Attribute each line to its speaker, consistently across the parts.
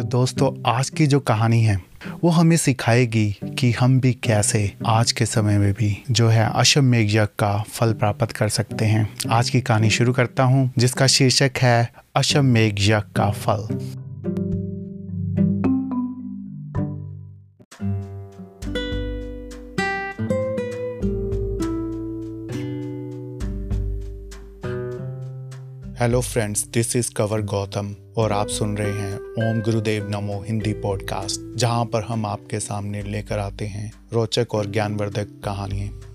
Speaker 1: तो दोस्तों, आज की जो कहानी है, वो हमें सिखाएगी कि हम भी कैसे आज के समय में भी जो है अश्वमेघ यज्ञ का फल प्राप्त कर सकते हैं। आज की कहानी शुरू करता हूँ, जिसका शीर्षक है अश्वमेघ यज्ञ का फल। Hello friends this is Kavar Gautam और आप सुन रहे हैं ओम गुरुदेव नमो हिंदी पॉडकास्ट जहाँ पर हम आपके सामने लेकर आते हैं रोचक और ज्ञानवर्धक कहानियाँ।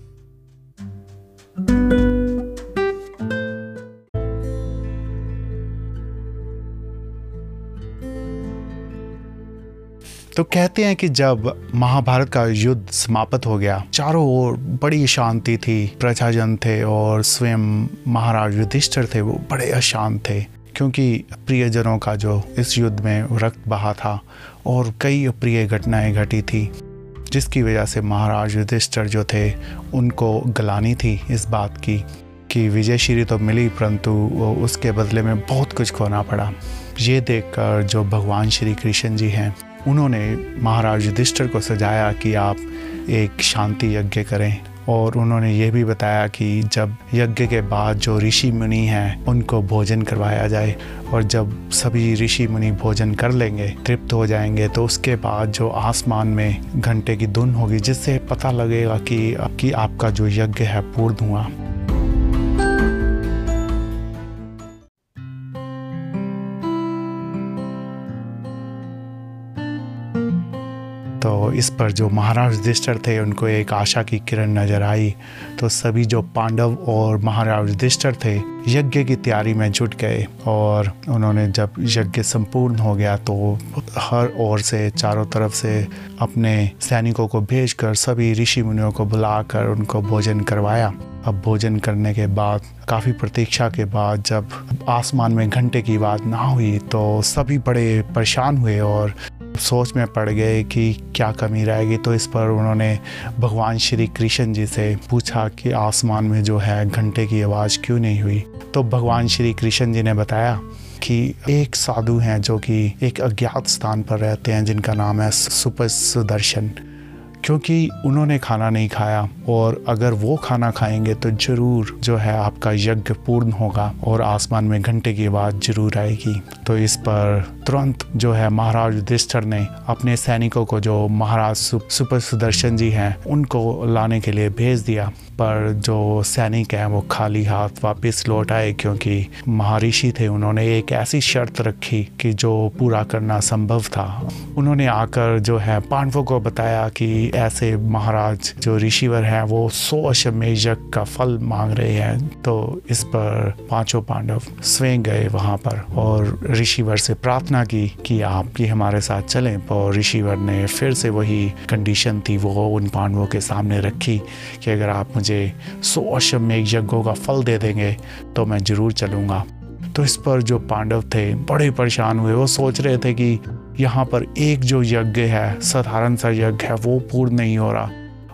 Speaker 1: तो कहते हैं कि जब महाभारत का युद्ध समाप्त हो गया, चारों ओर बड़ी शांति थी। प्रजाजन थे और स्वयं महाराज युधिष्ठिर थे, वो बड़े अशांत थे, क्योंकि प्रियजनों का जो इस युद्ध में रक्त बहा था और कई अप्रिय घटनाएँ घटी थी, जिसकी वजह से महाराज युधिष्ठर जो थे, उनको गलानी थी इस बात की कि विजय श्री तो मिली, परंतु उसके बदले में बहुत कुछ खोना पड़ा। ये देखकर जो भगवान श्री कृष्ण जी हैं उन्होंने महाराज युधिष्ठिर को सजाया कि आप एक शांति यज्ञ करें। और उन्होंने ये भी बताया कि जब यज्ञ के बाद जो ऋषि मुनि हैं उनको भोजन करवाया जाए और जब सभी ऋषि मुनि भोजन कर लेंगे तृप्त हो जाएँगे तो उसके बाद जो आसमान में घंटे की धुन होगी जिससे पता लगेगा कि, कि आपका जो यज्ञ है पूर्ण हुआ। इस पर जो महाराज युधिष्ठर थे, उनको एक आशा की किरण नज़र आई। तो सभी जो पांडव और महाराज युधिष्ठर थे, यज्ञ की तैयारी में जुट गए और उन्होंने जब यज्ञ संपूर्ण हो गया तो हर ओर से, चारों तरफ़ से अपने सैनिकों को भेजकर, सभी ऋषि मुनियों को बुलाकर उनको भोजन करवाया। अब भोजन करने के बाद, काफ़ी प्रतीक्षा के बाद, जब आसमान में घंटे की बात ना हुई तो सभी बड़े परेशान हुए और सोच में पड़ गए कि क्या कमी रहेगी तो इस पर उन्होंने भगवान श्री कृष्ण जी से पूछा कि आसमान में जो है घंटे की आवाज़ क्यों नहीं हुई? तो भगवान श्री कृष्ण जी ने बताया कि एक साधु हैं जो कि एक अज्ञात स्थान पर रहते हैं, जिनका नाम है सुपर सुदर्शन। क्योंकि उन्होंने खाना नहीं खाया और अगर वो खाना खाएँगे तो ज़रूर जो है आपका यज्ञ पूर्ण होगा और आसमान में घंटे की आवाज़ ज़रूर आएगी। तो इस पर तुरंत जो है महाराज युधिष्ठर ने अपने सैनिकों को, जो महाराज सुपर सुदर्शन जी हैं, उनको लाने के लिए भेज दिया। पर जो सैनिक हैं वो खाली हाथ वापस लौट आए क्योंकि महर्षि थे। उन्होंने एक ऐसी शर्त रखी कि जो पूरा करना संभव था। उन्होंने आकर जो है पांडवों को बताया कि ऐसे महाराज जो ऋषिवर हैं, वो सौ अश्वमेजक का फल मांग रहे हैं तो इस पर पाँचों पांडव स्वयं गए वहाँ पर और ऋषिवर से प्रार्थना की कि आप भी हमारे साथ चलें। और ऋषिवर ने फिर से वही कंडीशन थी, वो उन पांडवों के सामने रखी कि अगर आप मुझे सौ अश्वमेघ यज्ञों का फल दे देंगे तो मैं ज़रूर चलूँगा। तो इस पर जो पांडव थे बड़े परेशान हुए। वो सोच रहे थे कि यहाँ पर एक जो यज्ञ है, साधारण सा यज्ञ है, वो पूर्ण नहीं हो रहा।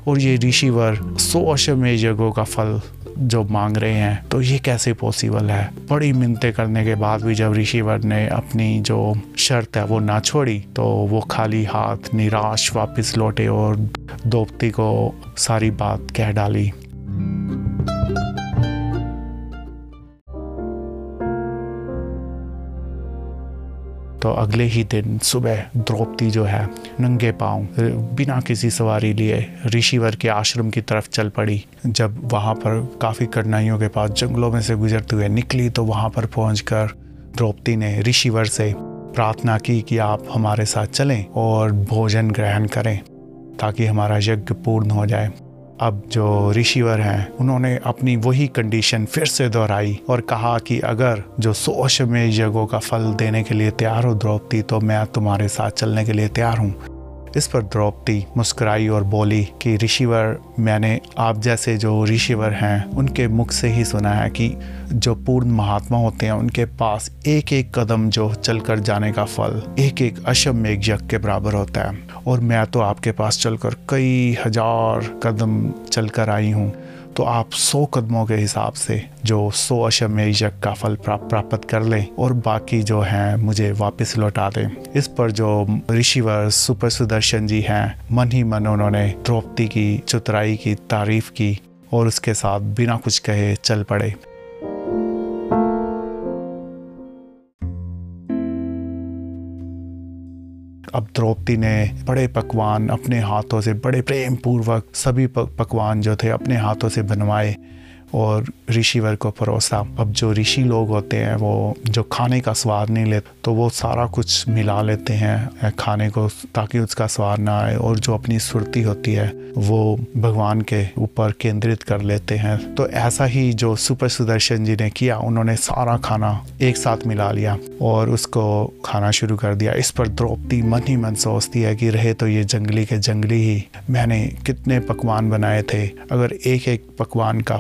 Speaker 1: और ये ऋषिवर सौ अश्वमेघ यज्ञों का फल जो मांग रहे हैं तो ये कैसे पॉसिबल है? बड़ी मिनते करने के बाद भी जब ऋषिवर ने अपनी जो शर्त है, वो ना छोड़ी तो वो खाली हाथ निराश वापस लौटे और दोपती को सारी बात कह डाली। तो अगले ही दिन सुबह द्रौपदी जो है, नंगे पाँव बिना किसी सवारी लिए ऋषिवर के आश्रम की तरफ़ चल पड़ी। जब वहाँ पर काफ़ी कठिनाइयों के पास जंगलों में से गुजरते हुए निकली तो वहाँ पर पहुँच द्रौपदी ने ऋषिवर से प्रार्थना की कि आप हमारे साथ चलें और भोजन ग्रहण करें ताकि हमारा यज्ञ पूर्ण हो जाए। अब जो ऋषिवर हैं, उन्होंने अपनी वही कंडीशन फिर से दोहराई और कहा कि अगर जो सोश में यज्ञों का फल देने के लिए तैयार हो द्रौपदी तो मैं तुम्हारे साथ चलने के लिए तैयार हूँ। इस पर द्रौपदी मुस्कुराई और बोली कि, ऋषिवर, मैंने आप जैसे जो ऋषिवर हैं, उनके मुख से ही सुना है कि जो पूर्ण महात्मा होते हैं, उनके पास एक एक कदम जो चलकर जाने का फल एक एक अश्वमेघ यज्ञ के बराबर होता है। और मैं तो आपके पास चलकर कई हज़ार कदम चलकर आई हूँ। तो आप सौ कदमों के हिसाब से जो सौ अशम यज्ञ का फल प्राप्त कर लें और बाकी जो है मुझे वापस लौटा दें। इस पर जो ऋषिवर सुपर सुदर्शन जी हैं, मन ही मन उन्होंने द्रौपदी की, चुतराई की तारीफ़ की और उसके साथ बिना कुछ कहे चल पड़े। अब द्रौपदी ने बड़े पकवान अपने हाथों से, बड़े प्रेम पूर्वक सभी पकवान जो थे, अपने हाथों से बनवाए। और ऋषिवर को परोसा अब जो ऋषि लोग होते हैं, वो जो खाने का स्वाद नहीं लेते तो वो सारा कुछ मिला लेते हैं खाने को ताकि उसका स्वाद ना आए और जो अपनी सुरती होती है, वो भगवान के ऊपर केंद्रित कर लेते हैं। तो ऐसा ही जो सुपर सुदर्शन जी ने किया, उन्होंने सारा खाना एक साथ मिला लिया और उसको खाना शुरू कर दिया। इस पर द्रौपदी मन ही मन सोचती है कि रहे तो ये जंगली के जंगली ही, मैंने कितने पकवान बनाए थे, अगर एक एक पकवान का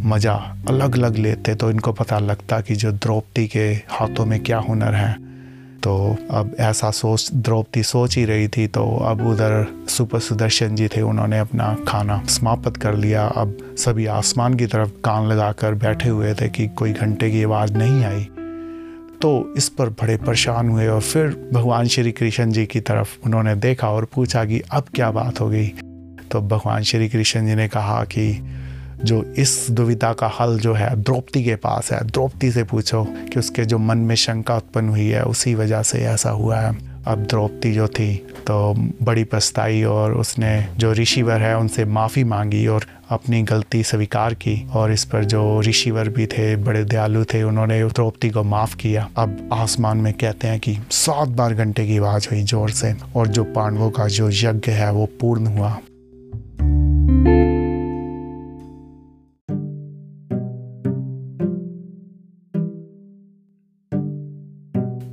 Speaker 1: मज़ा अलग अलग लेते तो इनको पता लगता कि जो द्रौपदी के हाथों में क्या हुनर है। तो अब ऐसा सोच, द्रौपदी सोच ही रही थी तो अब उधर सुपर सुदर्शन जी थे, उन्होंने अपना खाना समाप्त कर लिया। अब सभी आसमान की तरफ़ कान लगाकर बैठे हुए थे कि कोई घंटे की आवाज़ नहीं आई। तो इस पर बड़े परेशान हुए और फिर भगवान श्री कृष्ण जी की तरफ़ उन्होंने देखा और पूछा कि अब क्या बात हो गई। तो भगवान श्री कृष्ण जी ने कहा कि जो इस दुविधा का हल जो है, द्रौपदी के पास है। द्रौपदी से पूछो कि उसके जो मन में शंका उत्पन्न हुई है, उसी वजह से ऐसा हुआ है। अब द्रौपदी जो थी तो बड़ी पछताई और उसने जो ऋषिवर है, उनसे माफ़ी मांगी और अपनी गलती स्वीकार की और इस पर जो ऋषिवर भी थे, बड़े दयालु थे, उन्होंने द्रौपदी को माफ़ किया। अब आसमान में कहते हैं कि सात बार घंटे की आवाज़ हुई ज़ोर से और जो पांडवों का जो यज्ञ है, वो पूर्ण हुआ।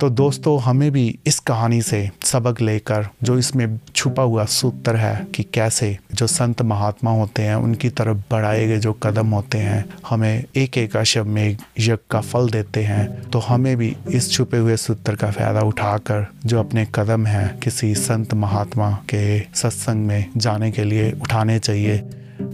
Speaker 1: तो दोस्तों, हमें भी इस कहानी से सबक लेकर जो इसमें छुपा हुआ सूत्र है कि कैसे जो संत महात्मा होते हैं, उनकी तरफ़ बढ़ाए गए जो कदम होते हैं, हमें एक एक अशब में यज्ञ का फल देते हैं तो हमें भी इस छुपे हुए सूत्र का फ़ायदा उठाकर जो अपने कदम हैं किसी संत महात्मा के सत्संग में जाने के लिए उठाने चाहिए,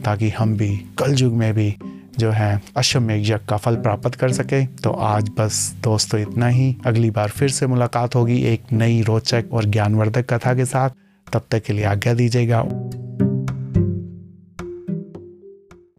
Speaker 1: ताकि हम भी कल युग में भी जो है, अश्वमेघ यज्ञ का फल प्राप्त कर सके। तो आज बस दोस्तों, इतना ही। अगली बार फिर से मुलाकात होगी एक नई रोचक और ज्ञानवर्धक कथा के साथ। तब तक के लिए आज्ञा दीजिएगा।